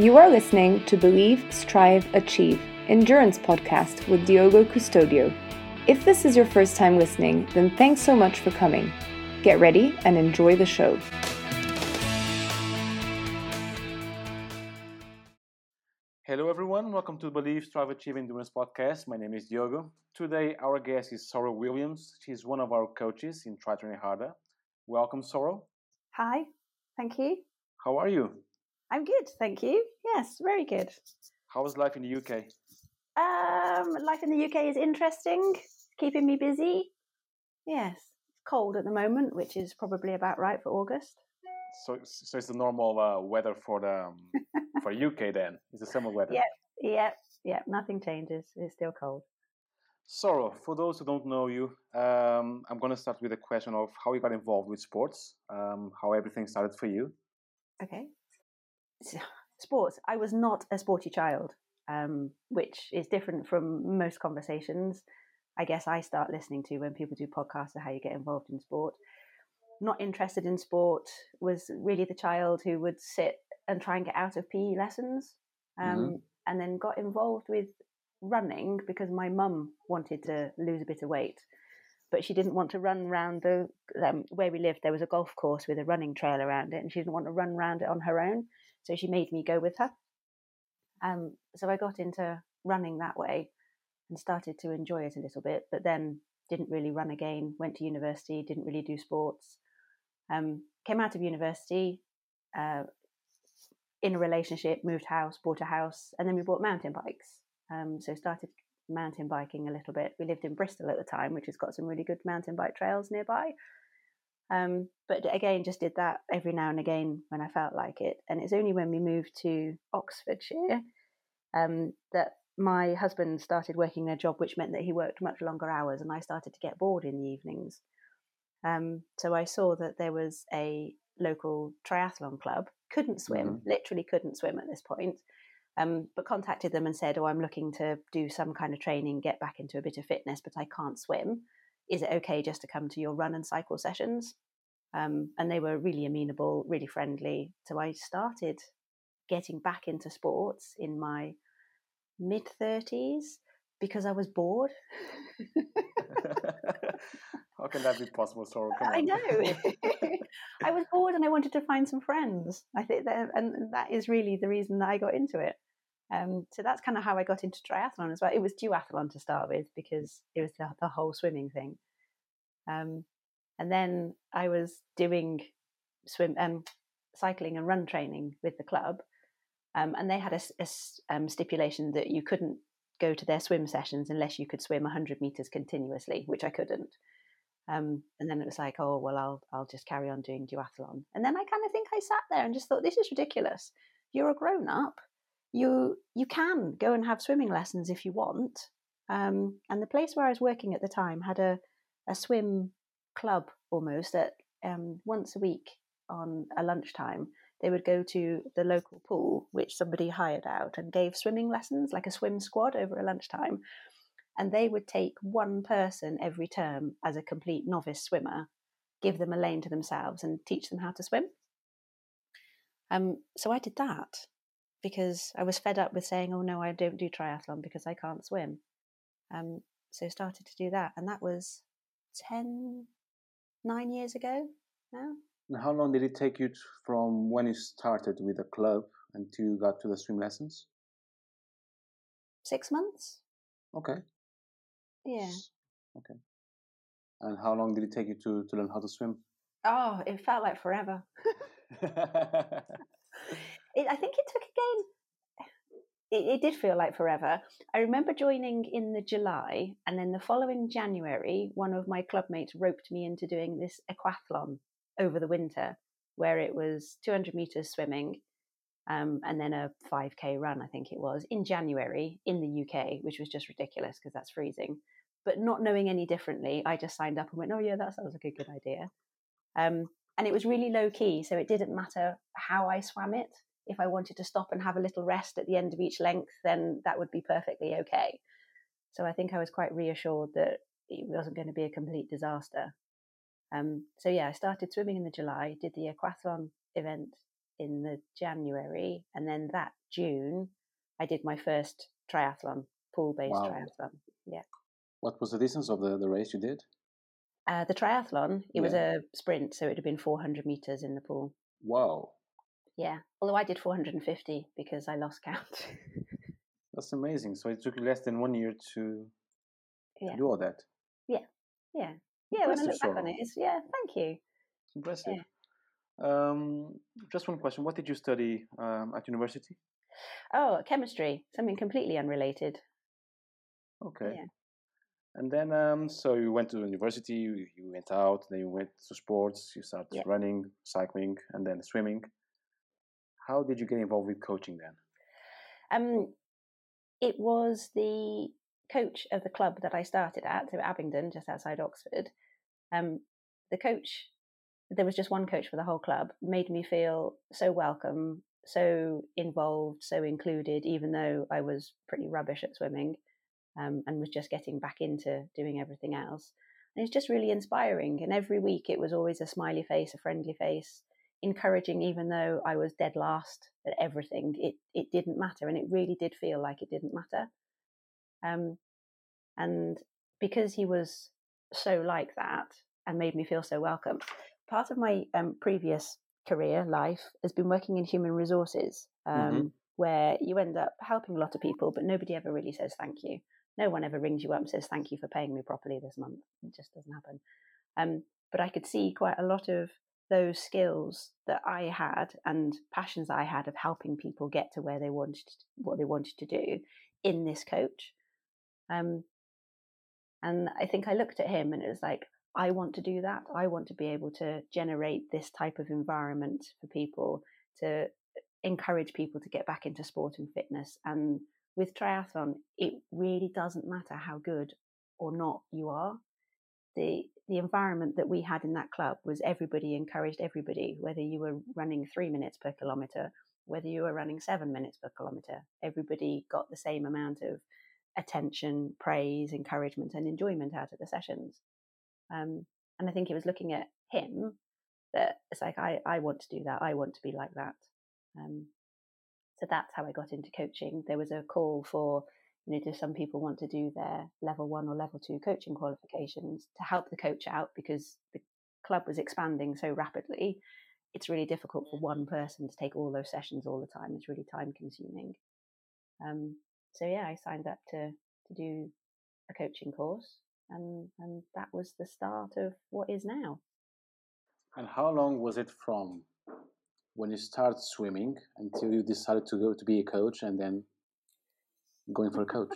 You are listening to Believe, Strive, Achieve Endurance podcast with Diogo Custodio. If this is your first time listening, then thanks so much for coming. Get ready and enjoy the show. Hello, everyone. Welcome to Believe, Strive, Achieve Endurance podcast. My name is Diogo. Today, our guest is Sorrel Williams. She's one of our coaches in Tri Training Harder. Welcome, Sorrel. Hi, thank you. How are you? I'm good, thank you. Yes, very good. How is life in the UK? Um, life in the UK is interesting, keeping me busy. Yes, it's cold at the moment, which is probably about right for August. So, so it's the normal uh, weather for the um, for UK then. It's the summer weather. Yep, yep, yep. Nothing changes. It's still cold. Sorrel, for those who don't know you, um, I'm going to start with a question of how you got involved with sports, um, how everything started for you. Okay. Sports. I was not a sporty child, um, which is different from most conversations. I guess I start listening to when people do podcasts of how you get involved in sport. Not interested in sport, was really the child who would sit and try and get out of PE lessons, um, mm-hmm. and then got involved with running because my mum wanted to lose a bit of weight, but she didn't want to run around the um, where we lived. There was a golf course with a running trail around it, and she didn't want to run around it on her own. So she made me go with her. Um, so I got into running that way and started to enjoy it a little bit, but then didn't really run again. Went to university, didn't really do sports. Um, came out of university, uh, in a relationship, moved house, bought a house, and then we bought mountain bikes. Um, so started mountain biking a little bit. We lived in Bristol at the time, which has got some really good mountain bike trails nearby. Um, but again, just did that every now and again when I felt like it. And it's only when we moved to Oxfordshire um, that my husband started working a job which meant that he worked much longer hours, and I started to get bored in the evenings. Um, so I saw that there was a local triathlon club. Couldn't swim, mm-hmm. literally couldn't swim at this point. Um, but contacted them and said, "Oh, I'm looking to do some kind of training, get back into a bit of fitness, but I can't swim. Is it okay just to come to your run and cycle sessions?" Um, and they were really amenable, really friendly. So I started getting back into sports in my mid 30s because I was bored. How can that be possible, Sorrel? I know. I was bored and I wanted to find some friends. I think that, and that is really the reason that I got into it. Um, so that's kind of how I got into triathlon as well. It was duathlon to start with because it was the, the whole swimming thing. Um, and then I was doing swim, um, cycling and run training with the club, um, and they had a, a um, stipulation that you couldn't go to their swim sessions unless you could swim 100 meters continuously, which I couldn't. Um, and then it was like, oh well, I'll I'll just carry on doing duathlon. And then I kind of think I sat there and just thought, this is ridiculous. You're a grown up. You you can go and have swimming lessons if you want. Um, and the place where I was working at the time had a a swim club almost that um, once a week on a lunchtime they would go to the local pool which somebody hired out and gave swimming lessons like a swim squad over a lunchtime and they would take one person every term as a complete novice swimmer give them a lane to themselves and teach them how to swim um, so i did that because i was fed up with saying oh no i don't do triathlon because i can't swim um, so started to do that and that was 10 nine years ago now. And how long did it take you from when you started with the club until you got to the swim lessons? Six months. Okay. Yeah. Okay. And how long did it take you to, to learn how to swim? Oh, it felt like forever. it, I think it took again it, it, did feel like forever. I remember joining in the July, and then the following January, one of my clubmates roped me into doing this aquathlon over the winter, where it was 200 meters swimming, um, and then a 5k run, I think it was, in January in the UK, which was just ridiculous because that's freezing. But not knowing any differently, I just signed up and went, "Oh yeah, that sounds like a good idea." Um, and it was really low key, so it didn't matter how I swam it if I wanted to stop and have a little rest at the end of each length, then that would be perfectly okay. So I think I was quite reassured that it wasn't going to be a complete disaster. Um, so yeah, I started swimming in the July, did the aquathlon event in the January, and then that June, I did my first triathlon, pool based wow. triathlon. Yeah. What was the distance of the, the race you did? Uh, the triathlon, it yeah. was a sprint, so it have been 400 meters in the pool. Wow. Yeah, although I did 450 because I lost count. That's amazing. So it took less than one year to, yeah. do all that. Yeah, yeah, yeah. Impressive when I look back on it, it's yeah. Thank you. It's impressive. Yeah. Um, just one question: What did you study um, at university? Oh, chemistry. Something completely unrelated. Okay. Yeah. And then, um, so you went to university, you, you, went out, then you went to sports, you started yeah. running, cycling, and then swimming. How did you get involved with coaching then? Um, it was the coach of the club that I started at, so Abingdon, just outside Oxford. Um, the coach, there was just one coach for the whole club, made me feel so welcome, so involved, so included, even though I was pretty rubbish at swimming um, and was just getting back into doing everything else. And it's just really inspiring. And every week it was always a smiley face, a friendly face, encouraging, even though I was dead last at everything. It it didn't matter, and it really did feel like it didn't matter. Um, and because he was so like that and made me feel so welcome, part of my um, previous career life has been working in human resources, um, mm-hmm. where you end up helping a lot of people, but nobody ever really says thank you no one ever rings you up and says thank you for paying me properly this month. It just doesn't happen. Um, but I could see quite a lot of those skills that I had and passions I had of helping people get to where they wanted what they wanted to do in this coach. Um, and I think I looked at him and it was like, I want to do that. I want to be able to generate this type of environment for people to encourage people to get back into sport and fitness and with triathlon, it really doesn't matter how good or not you are. The the environment that we had in that club was everybody encouraged everybody, whether you were running three minutes per kilometer, whether you were running seven minutes per kilometer, everybody got the same amount of attention, praise, encouragement, and enjoyment out of the sessions. Um, and I think it was looking at him that it's like I, I want to do that. I want to be like that. Um, so that's how I got into coaching. There was a call for, you know, do some people want to do their level one or level two coaching qualifications to help the coach out because the club was expanding so rapidly. It's really difficult for one person to take all those sessions all the time. It's really time consuming. Um, so yeah, I signed up to to do a coaching course, and and that was the start of what is now. And how long was it from when you start swimming until you decided to go to be a coach and then going for a coach?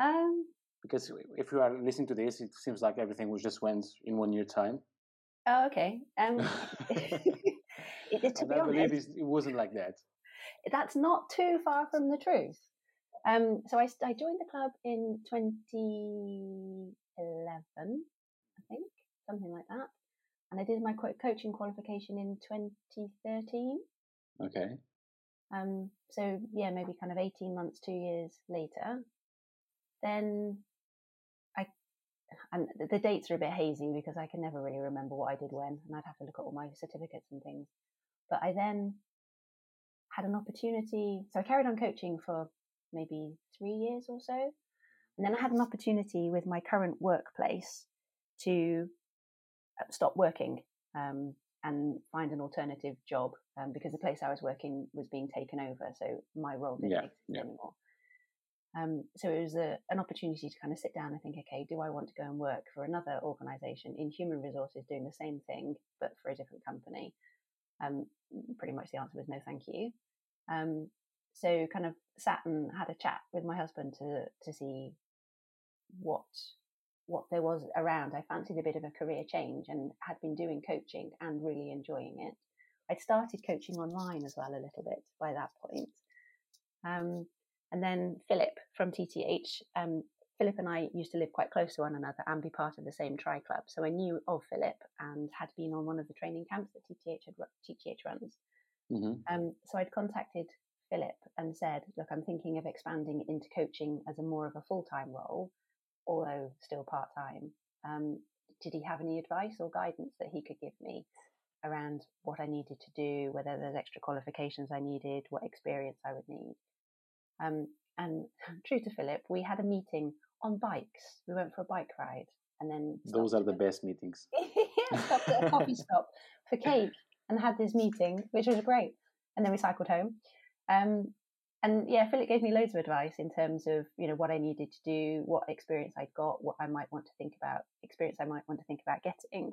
Um, because if you are listening to this, it seems like everything was just went in one year time. Oh, okay. Um, it, it, to and be I honest, believe it wasn't like that. That's not too far from the truth. Um, so I, I joined the club in 2011, I think, something like that and I did my coaching qualification in 2013. Okay. Um, so yeah, maybe kind of 18 months, two years later, then I, and the dates are a bit hazy because I can never really remember what I did when, and I'd have to look at all my certificates and things. But I then had an opportunity, so I carried on coaching for maybe three years or so. And then I had an opportunity with my current workplace to stop working um, and find an alternative job um, because the place I was working was being taken over, so my role didn't yeah, exist yeah. anymore. Um, so it was a, an opportunity to kind of sit down and think, okay, do I want to go and work for another organisation in human resources doing the same thing but for a different company? Um, pretty much the answer was no, thank you. Um, so kind of sat and had a chat with my husband to to see what what there was around. I fancied a bit of a career change and had been doing coaching and really enjoying it. I'd started coaching online as well a little bit by that point. Um, and then Philip from TTH, um, Philip and I used to live quite close to one another and be part of the same tri club. So I knew of Philip and had been on one of the training camps that TTH had, TTH runs. Mm-hmm. Um, so I'd contacted Philip and said, "Look, I'm thinking of expanding into coaching as a more of a full time role although still part time. Um, did he have any advice or guidance that he could give me? around what I needed to do, whether there's extra qualifications I needed, what experience I would need. Um, and true to Philip, we had a meeting on bikes. We went for a bike ride, and then those are the best meetings. stopped at a coffee stop for cake and had this meeting, which was great. And then we cycled home. Um, and yeah, Philip gave me loads of advice in terms of you know what I needed to do, what experience I'd got, what I might want to think about, experience I might want to think about getting,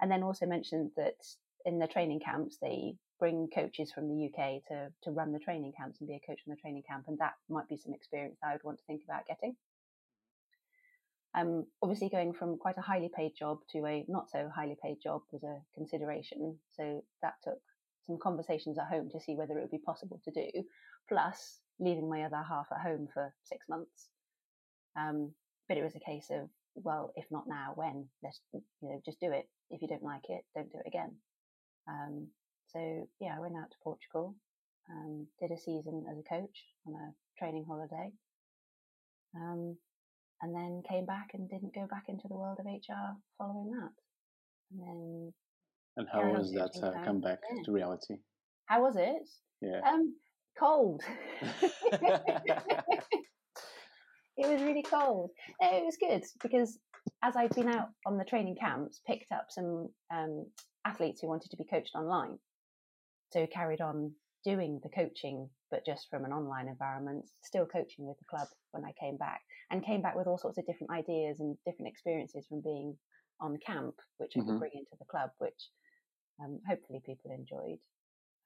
and then also mentioned that in the training camps they bring coaches from the UK to to run the training camps and be a coach in the training camp, and that might be some experience I would want to think about getting. Um, obviously, going from quite a highly paid job to a not so highly paid job was a consideration. So that took some conversations at home to see whether it would be possible to do, plus leaving my other half at home for six months. Um, but it was a case of, well, if not now, when? Let's, you know, just do it. If you don't like it, don't do it again. Um, so yeah, I went out to Portugal, um, did a season as a coach on a training holiday, um, and then came back and didn't go back into the world of HR following that. And then and how was that uh, come back yeah. to reality? How was it? Yeah. Um, cold. it was really cold. It was good because as I'd been out on the training camps, picked up some um, athletes who wanted to be coached online. So carried on doing the coaching, but just from an online environment, still coaching with the club when I came back, and came back with all sorts of different ideas and different experiences from being on camp, which I mm-hmm. could bring into the club, which um, hopefully people enjoyed.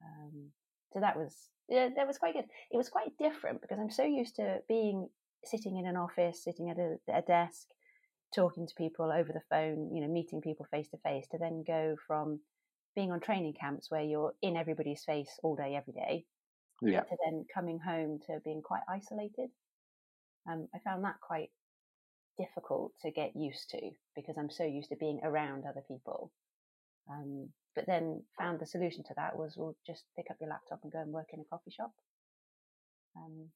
Um, so that was yeah, that was quite good. It was quite different because I'm so used to being sitting in an office, sitting at a, a desk, talking to people over the phone, you know, meeting people face to face, to then go from being on training camps where you're in everybody's face all day, every day, yeah. to then coming home to being quite isolated. Um, I found that quite difficult to get used to because I'm so used to being around other people. Um, but then found the solution to that was well just pick up your laptop and go and work in a coffee shop. Um,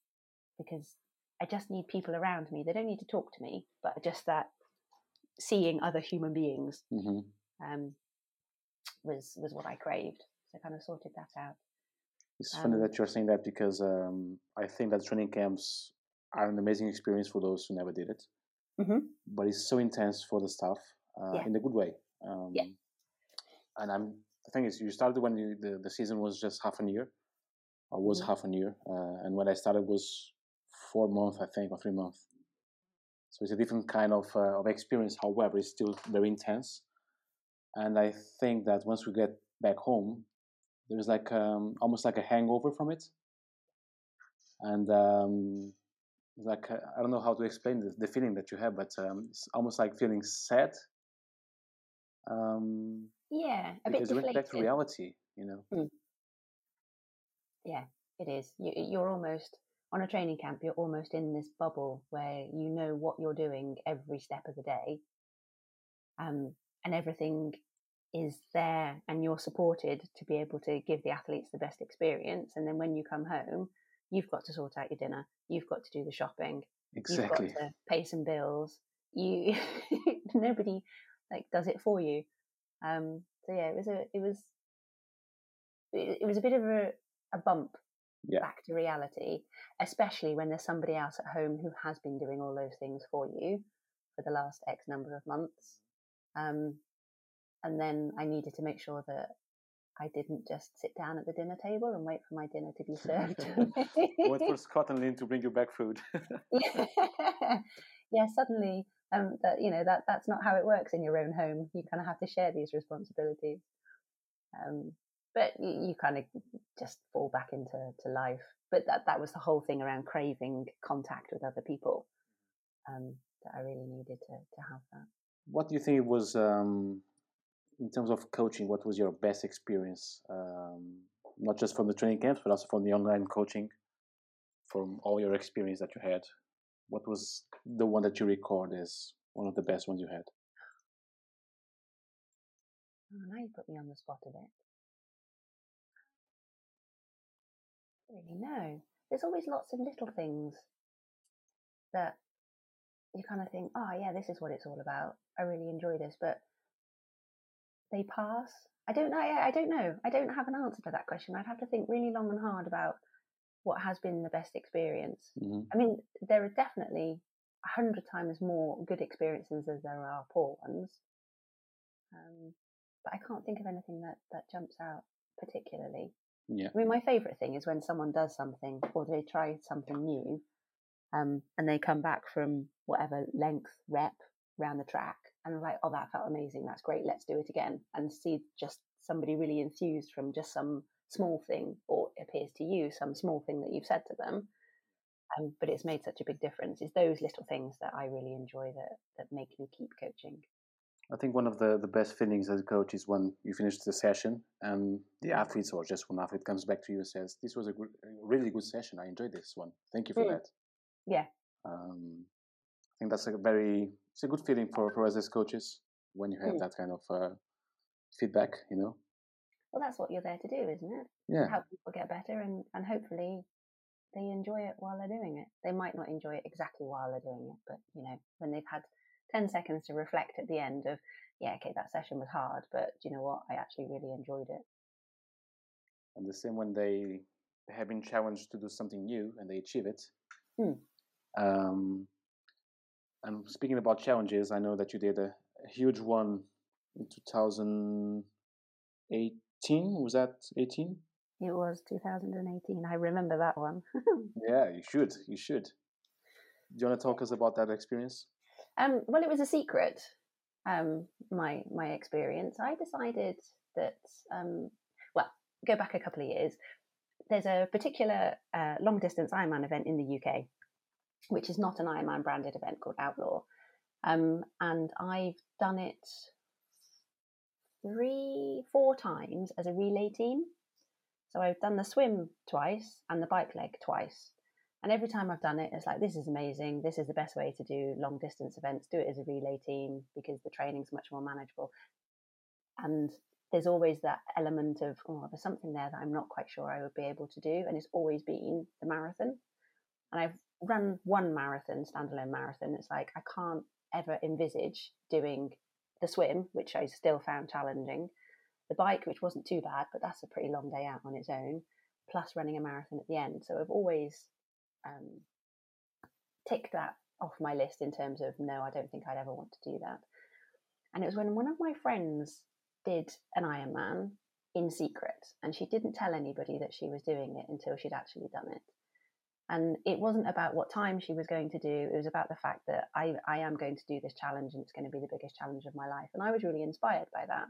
because i just need people around me. They don't need to talk to me but just that seeing other human beings mm-hmm. um, was was what i craved. So I kind of sorted that out. It's um, funny that you're saying that because um, i think that training camps are an amazing experience for those who never did it. Mm-hmm. but it's so intense for the staff uh, yeah. in a good way. Um, yeah and I'm the thing is you started when you, the the season was just half a year, or was mm-hmm. half a year, uh, and when I started was four months I think or three months. So it's a different kind of uh, of experience. However, it's still very intense, and I think that once we get back home, there's like um, almost like a hangover from it, and um, like uh, I don't know how to explain the, the feeling that you have, but um, it's almost like feeling sad. Um, yeah, a bit went back to reality, you know. Mm. Yeah, it is. You, you're almost on a training camp. You're almost in this bubble where you know what you're doing every step of the day, um, and everything is there, and you're supported to be able to give the athletes the best experience. And then when you come home, you've got to sort out your dinner. You've got to do the shopping. Exactly. You've got to pay some bills. You nobody like does it for you. Um, so yeah, it was a it was it, it was a bit of a, a bump yeah. back to reality, especially when there's somebody else at home who has been doing all those things for you for the last X number of months. Um, and then I needed to make sure that I didn't just sit down at the dinner table and wait for my dinner to be served. wait for Scott and Lynn to bring you back food. yeah. yeah, suddenly um, that you know that that's not how it works in your own home. You kind of have to share these responsibilities. Um, but you, you, kind of just fall back into to life. But that that was the whole thing around craving contact with other people. Um, that I really needed to to have that. What do you think was um, in terms of coaching? What was your best experience? Um, not just from the training camps, but also from the online coaching. From all your experience that you had, what was the one that you record as one of the best ones you had? Oh, now you put me on the spot a bit. Really, no. There's always lots of little things that you kind of think, oh, yeah, this is what it's all about. I really enjoy this. But they pass. I don't know. I, I don't know. I don't have an answer to that question. I'd have to think really long and hard about what has been the best experience. Mm-hmm. I mean, there are definitely a hundred times more good experiences as there are poor ones. Um, but I can't think of anything that, that jumps out particularly. Yeah. I mean, my favourite thing is when someone does something or they try something new, um, and they come back from whatever length rep around the track, and they're like, "Oh, that felt amazing. That's great. Let's do it again." And see just somebody really enthused from just some small thing, or appears to you some small thing that you've said to them, um, but it's made such a big difference. It's those little things that I really enjoy that that make me keep coaching. I think one of the, the best feelings as a coach is when you finish the session and the athletes or just one athlete comes back to you and says, "This was a, good, a really good session. I enjoyed this one. Thank you for mm. that." Yeah. Um, I think that's a very it's a good feeling for, for us as coaches when you have mm. that kind of uh, feedback. You know. Well, that's what you're there to do, isn't it? Yeah. Help people get better and and hopefully they enjoy it while they're doing it. They might not enjoy it exactly while they're doing it, but you know when they've had 10 seconds to reflect at the end of, yeah, okay, that session was hard, but do you know what? I actually really enjoyed it. And the same when they have been challenged to do something new and they achieve it. Hmm. Um, and speaking about challenges, I know that you did a, a huge one in 2018. Was that 18? It was 2018. I remember that one. yeah, you should. You should. Do you want to talk us about that experience? Um, well, it was a secret. Um, my my experience. I decided that. Um, well, go back a couple of years. There's a particular uh, long distance Ironman event in the UK, which is not an Ironman branded event called Outlaw, um, and I've done it three, four times as a relay team. So I've done the swim twice and the bike leg twice. And every time I've done it, it's like, this is amazing. This is the best way to do long distance events. Do it as a relay team because the training's much more manageable. And there's always that element of, oh, there's something there that I'm not quite sure I would be able to do. And it's always been the marathon. And I've run one marathon, standalone marathon. It's like, I can't ever envisage doing the swim, which I still found challenging, the bike, which wasn't too bad, but that's a pretty long day out on its own, plus running a marathon at the end. So I've always um, tick that off my list in terms of no, I don't think I'd ever want to do that. And it was when one of my friends did an Ironman in secret, and she didn't tell anybody that she was doing it until she'd actually done it. And it wasn't about what time she was going to do, it was about the fact that I, I am going to do this challenge and it's going to be the biggest challenge of my life. And I was really inspired by that.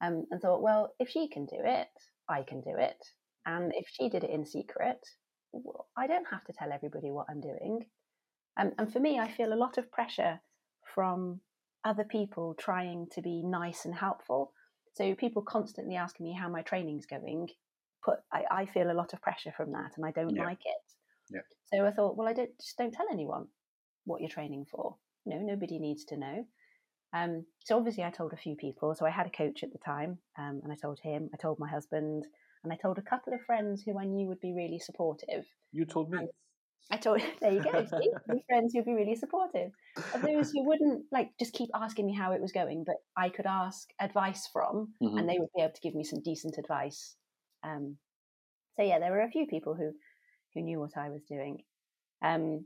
Um, and thought, well, if she can do it, I can do it. And if she did it in secret, I don't have to tell everybody what I'm doing. Um, and for me, I feel a lot of pressure from other people trying to be nice and helpful. So people constantly asking me how my training's going. Put I, I feel a lot of pressure from that, and I don't yeah. like it. Yeah. So I thought, well, I don't just don't tell anyone what you're training for. You know, nobody needs to know. Um, so obviously, I told a few people. So I had a coach at the time, um, and I told him. I told my husband. And I told a couple of friends who I knew would be really supportive. You told me. And I told there you go, see, friends who'd be really supportive. Of those who wouldn't like just keep asking me how it was going, but I could ask advice from, mm-hmm. and they would be able to give me some decent advice. Um, so yeah, there were a few people who who knew what I was doing. Um,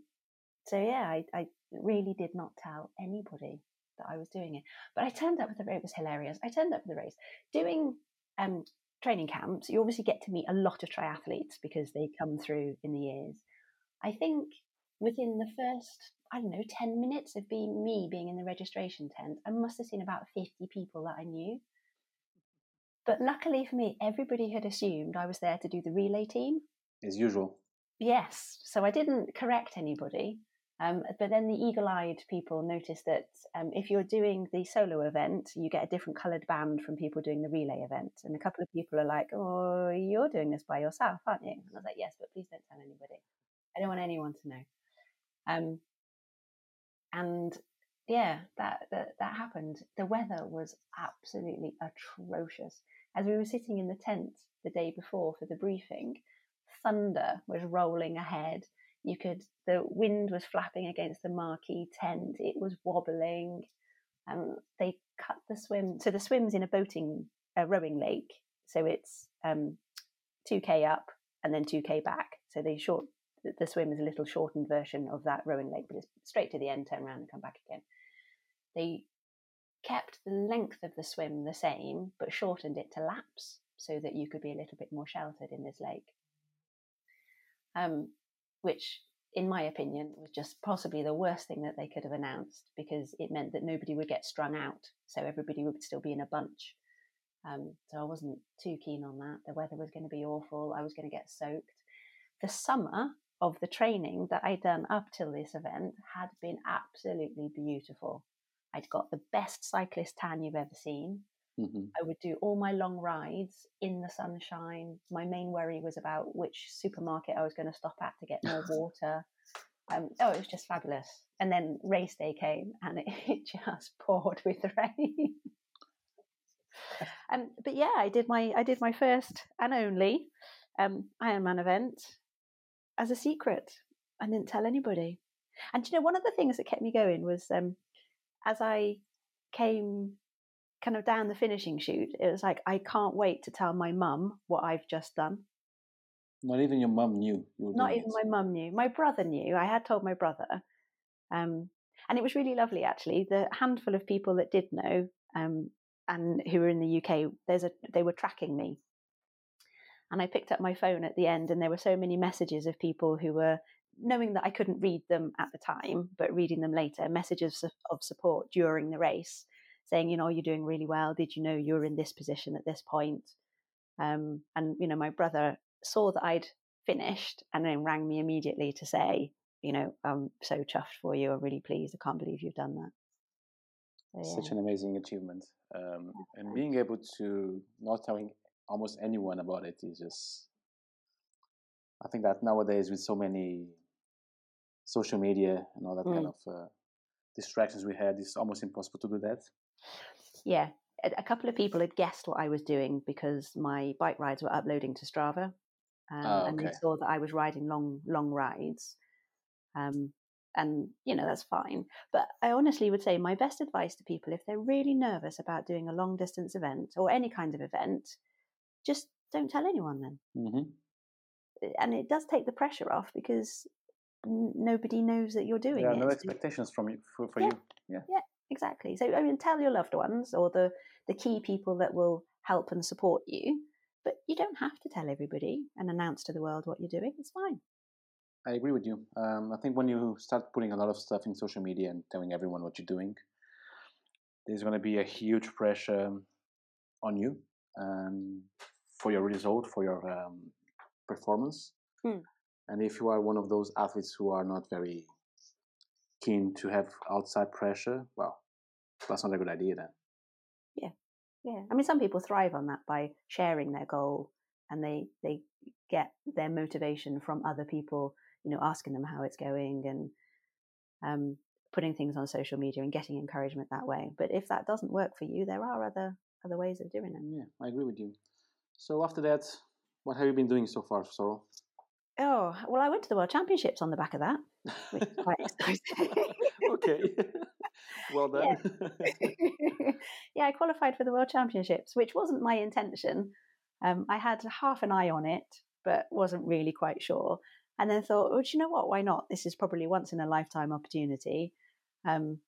so yeah, I, I really did not tell anybody that I was doing it. But I turned up with the. It was hilarious. I turned up with the race doing um, training camps, you obviously get to meet a lot of triathletes because they come through in the years. I think within the first, I don't know, 10 minutes of being me being in the registration tent, I must have seen about 50 people that I knew. But luckily for me, everybody had assumed I was there to do the relay team. As usual. Yes. So I didn't correct anybody. Um, but then the eagle eyed people noticed that um, if you're doing the solo event, you get a different coloured band from people doing the relay event. And a couple of people are like, Oh, you're doing this by yourself, aren't you? And I was like, Yes, but please don't tell anybody. I don't want anyone to know. Um, and yeah, that, that, that happened. The weather was absolutely atrocious. As we were sitting in the tent the day before for the briefing, thunder was rolling ahead you could, the wind was flapping against the marquee tent, it was wobbling. Um, they cut the swim. So the swim's in a boating, a rowing lake. So it's um, 2k up and then 2k back. So they short. The swim is a little shortened version of that rowing lake, but it's straight to the end, turn around and come back again. They kept the length of the swim the same, but shortened it to laps so that you could be a little bit more sheltered in this lake. Um, which, in my opinion, was just possibly the worst thing that they could have announced because it meant that nobody would get strung out, so everybody would still be in a bunch. Um, so I wasn't too keen on that. The weather was going to be awful. I was going to get soaked. The summer of the training that I'd done up till this event had been absolutely beautiful. I'd got the best cyclist tan you've ever seen. Mm-hmm. I would do all my long rides in the sunshine. My main worry was about which supermarket I was going to stop at to get more water. Um, oh, it was just fabulous. And then race day came and it, it just poured with rain. um, but yeah, I did my I did my first and only um, Ironman event as a secret. I didn't tell anybody. And you know, one of the things that kept me going was um, as I came kind of down the finishing chute, it was like, I can't wait to tell my mum what I've just done. Not even your mum knew. Not even it. my mum knew. My brother knew. I had told my brother. Um, and it was really lovely, actually. The handful of people that did know um, and who were in the UK, there's a, they were tracking me. And I picked up my phone at the end, and there were so many messages of people who were knowing that I couldn't read them at the time, but reading them later, messages of support during the race, saying, you know, you're doing really well. Did you know you're in this position at this point? Um, and you know, my brother saw that I'd finished and then rang me immediately to say, you know, I'm so chuffed for you. I'm really pleased. I can't believe you've done that. So, yeah. Such an amazing achievement, um, and being able to not telling almost anyone about it is just. I think that nowadays, with so many social media and all that mm. kind of uh, distractions we had, it's almost impossible to do that. Yeah, a couple of people had guessed what I was doing because my bike rides were uploading to Strava, um, oh, okay. and they saw that I was riding long, long rides. Um, and you know that's fine. But I honestly would say my best advice to people, if they're really nervous about doing a long distance event or any kind of event, just don't tell anyone then. Mm-hmm. And it does take the pressure off because nobody knows that you're doing it. yeah, it. no expectations from you for, for yeah. you. Yeah. Yeah, exactly. So I mean tell your loved ones or the, the key people that will help and support you, but you don't have to tell everybody and announce to the world what you're doing. It's fine. I agree with you. Um, I think when you start putting a lot of stuff in social media and telling everyone what you're doing, there's going to be a huge pressure on you um, for your result, for your um, performance. Hmm. And if you are one of those athletes who are not very keen to have outside pressure, well, that's not a good idea then. Yeah. Yeah. I mean, some people thrive on that by sharing their goal and they, they get their motivation from other people, you know, asking them how it's going and um, putting things on social media and getting encouragement that way. But if that doesn't work for you, there are other other ways of doing it. Yeah, I agree with you. So after that, what have you been doing so far, Sorrel? Oh, well, I went to the World Championships on the back of that, which is quite exciting. okay. well done. Yeah. yeah. I qualified for the World Championships, which wasn't my intention. Um, I had half an eye on it, but wasn't really quite sure. And then thought, well, do you know what? Why not? This is probably once in a lifetime opportunity. Um,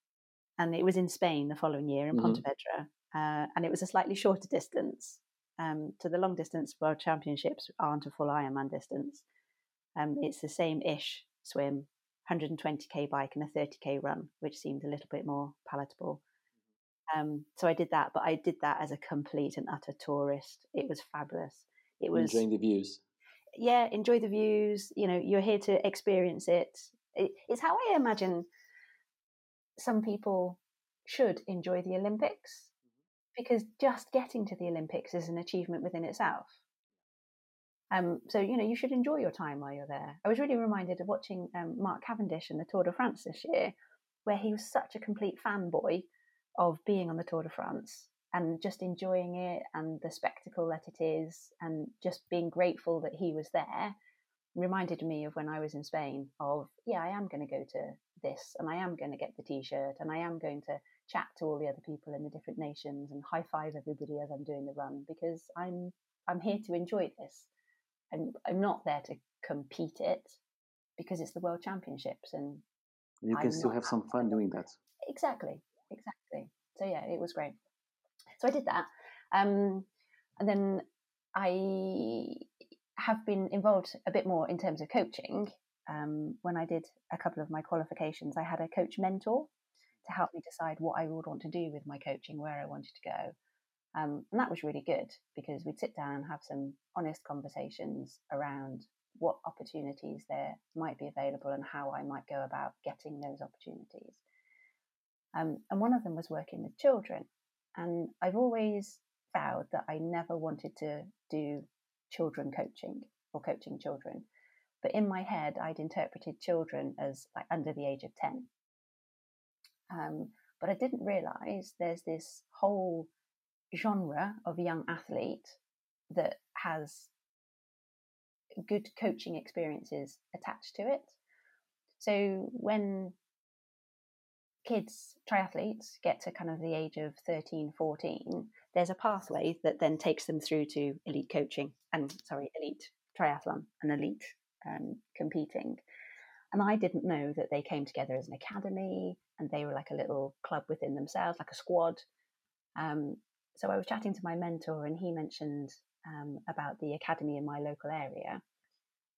and it was in Spain the following year in mm-hmm. Pontevedra, uh, and it was a slightly shorter distance. Um, to the long distance World Championships aren't a full Ironman distance. Um, it's the same ish swim, 120k bike and a 30k run, which seemed a little bit more palatable. Um, so I did that, but I did that as a complete and utter tourist. It was fabulous. It was enjoying the views. Yeah, enjoy the views. You know, you're here to experience it. it it's how I imagine some people should enjoy the Olympics because just getting to the Olympics is an achievement within itself. Um, so you know you should enjoy your time while you're there. I was really reminded of watching um, Mark Cavendish in the Tour de France this year, where he was such a complete fanboy of being on the Tour de France and just enjoying it and the spectacle that it is, and just being grateful that he was there. Reminded me of when I was in Spain. Of yeah, I am going to go to this, and I am going to get the T-shirt, and I am going to chat to all the other people in the different nations and high five everybody as I'm doing the run because I'm I'm here to enjoy this. I'm I'm not there to compete it because it's the world championships and you can I'm still have some fun doing that. Exactly, exactly. So yeah, it was great. So I did that, um, and then I have been involved a bit more in terms of coaching. Um, when I did a couple of my qualifications, I had a coach mentor to help me decide what I would want to do with my coaching, where I wanted to go. Um, and that was really good because we'd sit down and have some honest conversations around what opportunities there might be available and how I might go about getting those opportunities. Um, and one of them was working with children. And I've always vowed that I never wanted to do children coaching or coaching children. But in my head, I'd interpreted children as like under the age of 10. Um, but I didn't realize there's this whole genre of young athlete that has good coaching experiences attached to it. So when kids, triathletes, get to kind of the age of 13, 14, there's a pathway that then takes them through to elite coaching and, sorry, elite triathlon and elite um, competing. And I didn't know that they came together as an academy and they were like a little club within themselves, like a squad. Um, so I was chatting to my mentor and he mentioned um, about the academy in my local area.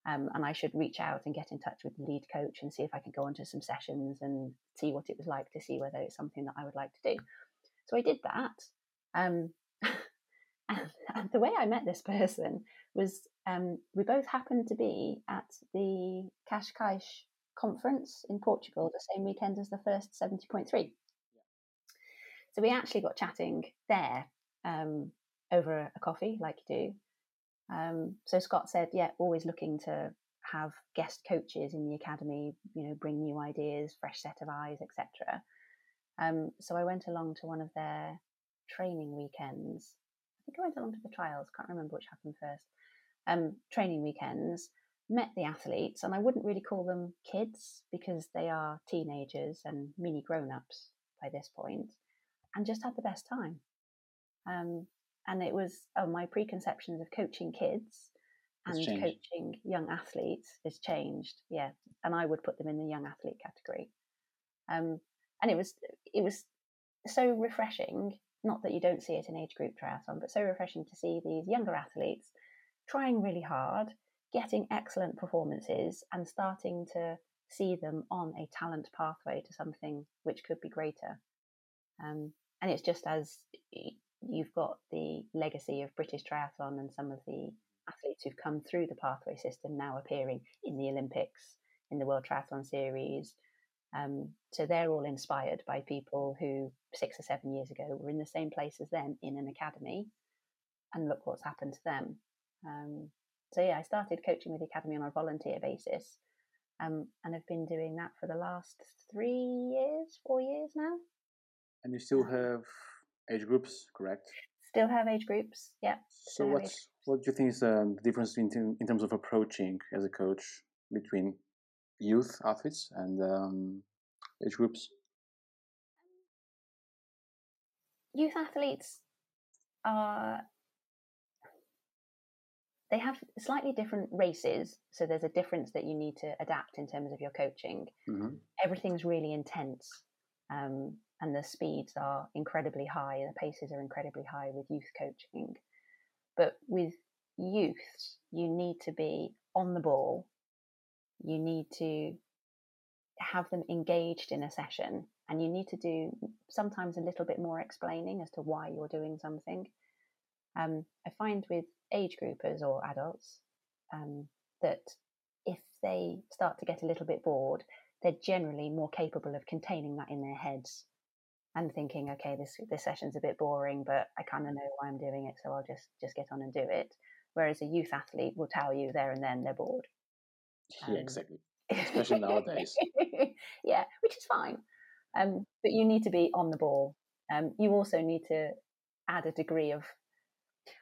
Um, and I should reach out and get in touch with the lead coach and see if I can go onto some sessions and see what it was like to see whether it's something that I would like to do. So I did that. Um, and, and, the way I met this person was um, we both happened to be at the Cascais conference in Portugal the same weekend as the first 70.3. So we actually got chatting there um, over a coffee, like you do. Um, so Scott said, yeah, always looking to have guest coaches in the academy, you know, bring new ideas, fresh set of eyes, etc. Um, so I went along to one of their training weekends. I think I went along to the trials. Can't remember which happened first. Um, training weekends. Met the athletes, and I wouldn't really call them kids because they are teenagers and mini grown-ups by this point, and just had the best time. Um, and it was oh, my preconceptions of coaching kids and coaching young athletes has changed. Yeah, and I would put them in the young athlete category. Um, and it was it was so refreshing. Not that you don't see it in age group triathlon, but so refreshing to see these younger athletes trying really hard, getting excellent performances, and starting to see them on a talent pathway to something which could be greater. Um, and it's just as you've got the legacy of British triathlon and some of the athletes who've come through the pathway system now appearing in the Olympics, in the World Triathlon Series. Um, so they're all inspired by people who six or seven years ago were in the same place as them in an academy, and look what's happened to them. Um, so yeah, I started coaching with the academy on a volunteer basis, um, and I've been doing that for the last three years, four years now. And you still have age groups, correct? Still have age groups, yeah. So what's what do you think is um, the difference in, in terms of approaching as a coach between youth athletes and um, age groups? Youth athletes are they have slightly different races so there's a difference that you need to adapt in terms of your coaching mm-hmm. everything's really intense um, and the speeds are incredibly high, the paces are incredibly high with youth coaching. But with youth, you need to be on the ball, you need to have them engaged in a session, and you need to do sometimes a little bit more explaining as to why you're doing something. Um, I find with age groupers or adults um, that if they start to get a little bit bored, they're generally more capable of containing that in their heads and thinking, okay, this this session's a bit boring, but I kind of know why I'm doing it, so I'll just just get on and do it. Whereas a youth athlete will tell you there and then they're bored. Um, yeah, exactly. Especially nowadays. yeah, which is fine. Um, but you need to be on the ball. Um, you also need to add a degree of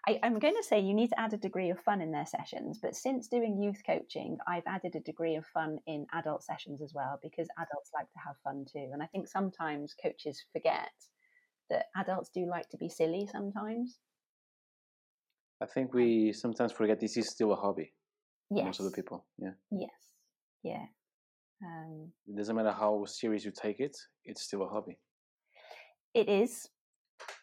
I, am going to say you need to add a degree of fun in their sessions, but since doing youth coaching, I've added a degree of fun in adult sessions as well because adults like to have fun too. And I think sometimes coaches forget that adults do like to be silly sometimes. I think we sometimes forget this is still a hobby. Yes. Most of the people, yeah. Yes. Yeah. Um, it doesn't matter how serious you take it; it's still a hobby. It is.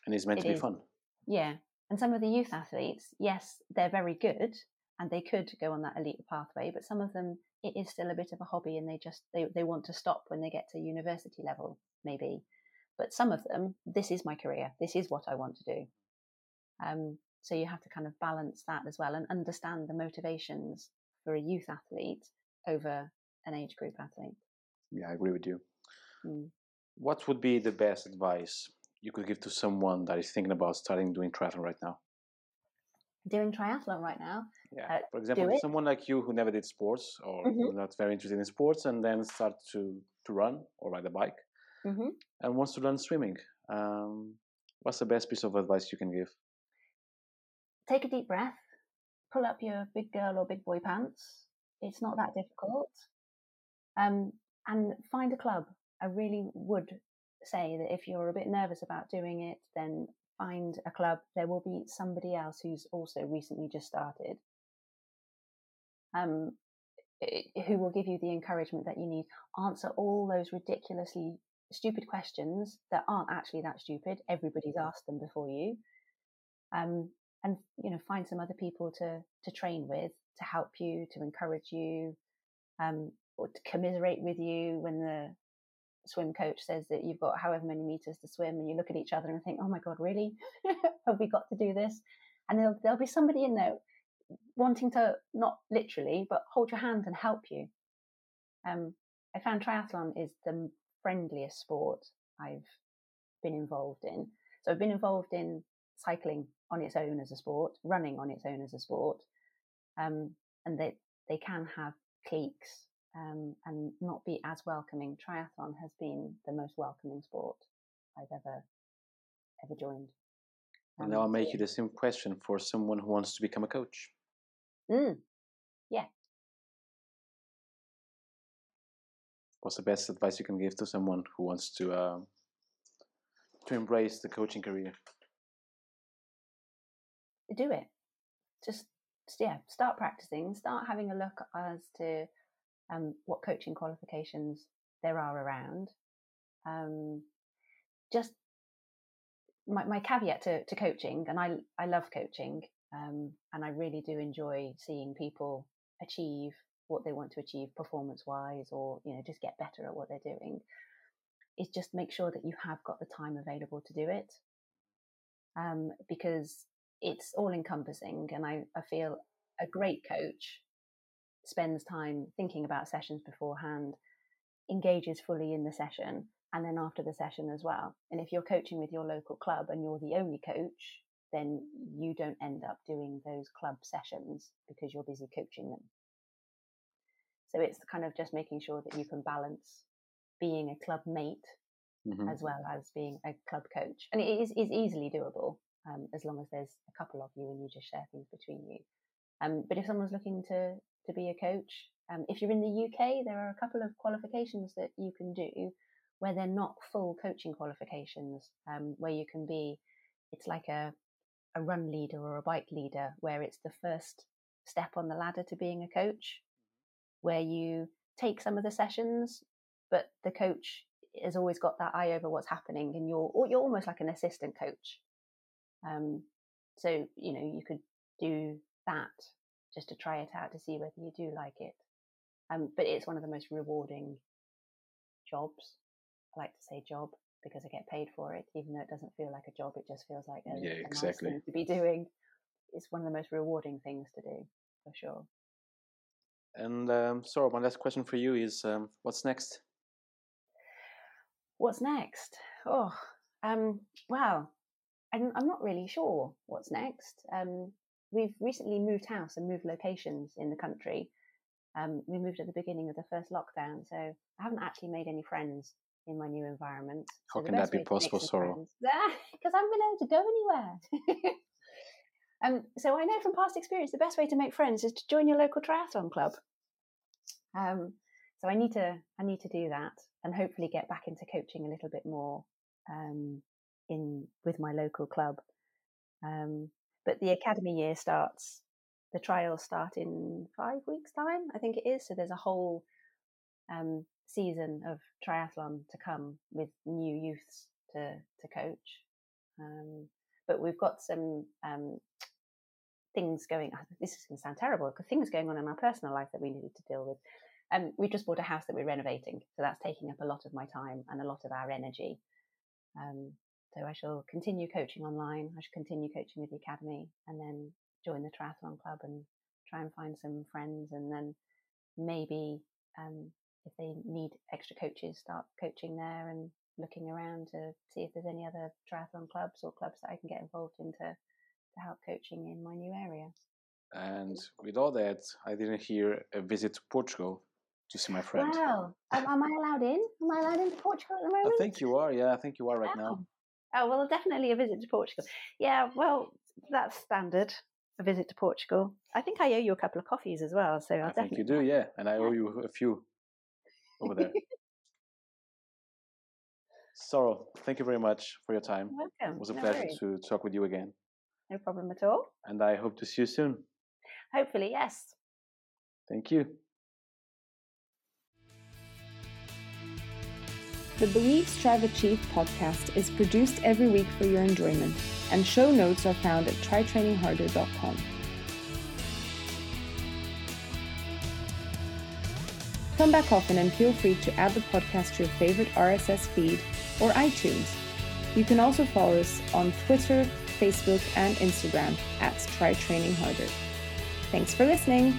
And it's meant it to be is. fun. Yeah. And some of the youth athletes, yes, they're very good and they could go on that elite pathway, but some of them, it is still a bit of a hobby and they just, they, they want to stop when they get to university level, maybe. But some of them, this is my career. This is what I want to do. Um, so you have to kind of balance that as well and understand the motivations for a youth athlete over an age group athlete. Yeah, I agree with you. Mm. What would be the best advice you could give to someone that is thinking about starting doing triathlon right now? Doing triathlon right now? Yeah. Uh, For example, someone like you who never did sports or mm-hmm. not very interested in sports and then start to, to run or ride a bike mm-hmm. and wants to learn swimming. Um, what's the best piece of advice you can give? Take a deep breath, pull up your big girl or big boy pants. It's not that difficult. Um, and find a club. I really would say that if you're a bit nervous about doing it, then find a club. There will be somebody else who's also recently just started. Um, who will give you the encouragement that you need. Answer all those ridiculously stupid questions that aren't actually that stupid. Everybody's asked them before you. Um, and you know, find some other people to to train with, to help you, to encourage you, um, or to commiserate with you when the swim coach says that you've got however many meters to swim, and you look at each other and think, "Oh my god, really? Have we got to do this?" And there'll there'll be somebody in there wanting to not literally, but hold your hand and help you. Um, I found triathlon is the friendliest sport I've been involved in. So I've been involved in cycling on its own as a sport, running on its own as a sport, um, and they they can have cliques um, and not be as welcoming. Triathlon has been the most welcoming sport I've ever ever joined. Um, and now I'll make you the same question for someone who wants to become a coach. Mm. Yeah. What's the best advice you can give to someone who wants to uh, to embrace the coaching career? Do it. Just yeah, start practicing. Start having a look as to um, what coaching qualifications there are around. Um, just my, my caveat to, to coaching, and I, I love coaching, um, and I really do enjoy seeing people achieve what they want to achieve performance wise or you know just get better at what they're doing is just make sure that you have got the time available to do it um, because it's all encompassing and I, I feel a great coach spends time thinking about sessions beforehand, engages fully in the session, and then after the session as well. And if you're coaching with your local club and you're the only coach, then you don't end up doing those club sessions because you're busy coaching them. So it's kind of just making sure that you can balance being a club mate mm-hmm. as well as being a club coach. And it is, is easily doable um, as long as there's a couple of you and you just share things between you. Um, but if someone's looking to to be a coach. Um, if you're in the UK, there are a couple of qualifications that you can do where they're not full coaching qualifications, um, where you can be, it's like a, a run leader or a bike leader, where it's the first step on the ladder to being a coach, where you take some of the sessions, but the coach has always got that eye over what's happening, and you're you're almost like an assistant coach. Um, so you know you could do that just to try it out to see whether you do like it. Um, but it's one of the most rewarding jobs. I like to say job because I get paid for it, even though it doesn't feel like a job. It just feels like a, yeah, a nice thing to be doing. It's one of the most rewarding things to do, for sure. And um, so, my last question for you is: um, What's next? What's next? Oh, um, well, I'm, I'm not really sure what's next. Um, we've recently moved house and moved locations in the country. Um, we moved at the beginning of the first lockdown, so I haven't actually made any friends in my new environment. So How can that be possible, Sorrel? Because I haven't been able to go anywhere. Um, so I know from past experience the best way to make friends is to join your local triathlon club. Um, so I need to I need to do that and hopefully get back into coaching a little bit more um, in with my local club. Um, but the academy year starts. The trials start in five weeks' time, I think it is. So there's a whole um, season of triathlon to come with new youths to to coach. Um, but we've got some um, things going. This is going to sound terrible because things going on in our personal life that we needed to deal with. Um, we've just bought a house that we're renovating, so that's taking up a lot of my time and a lot of our energy. Um, so I shall continue coaching online. I shall continue coaching with the academy, and then join the triathlon club and try and find some friends, and then maybe um, if they need extra coaches, start coaching there and looking around to see if there's any other triathlon clubs or clubs that I can get involved in to, to help coaching in my new area. And with all that, I didn't hear a visit to Portugal to see my friend. Wow. am, am I allowed in? Am I allowed into Portugal at the moment? I think you are. Yeah, I think you are right oh. now. Oh, well, definitely a visit to Portugal. Yeah, well, that's standard. A visit to Portugal. I think I owe you a couple of coffees as well. So I'll I think you do, yeah. And I owe you a few over there. Sorrel, thank you very much for your time. welcome. It was a no pleasure worries. to talk with you again. No problem at all. And I hope to see you soon. Hopefully, yes. Thank you. The Believe, Strive, Achieve podcast is produced every week for your enjoyment, and show notes are found at tritrainingharder.com. Come back often and feel free to add the podcast to your favorite RSS feed or iTunes. You can also follow us on Twitter, Facebook, and Instagram at Tri Training Harder. Thanks for listening.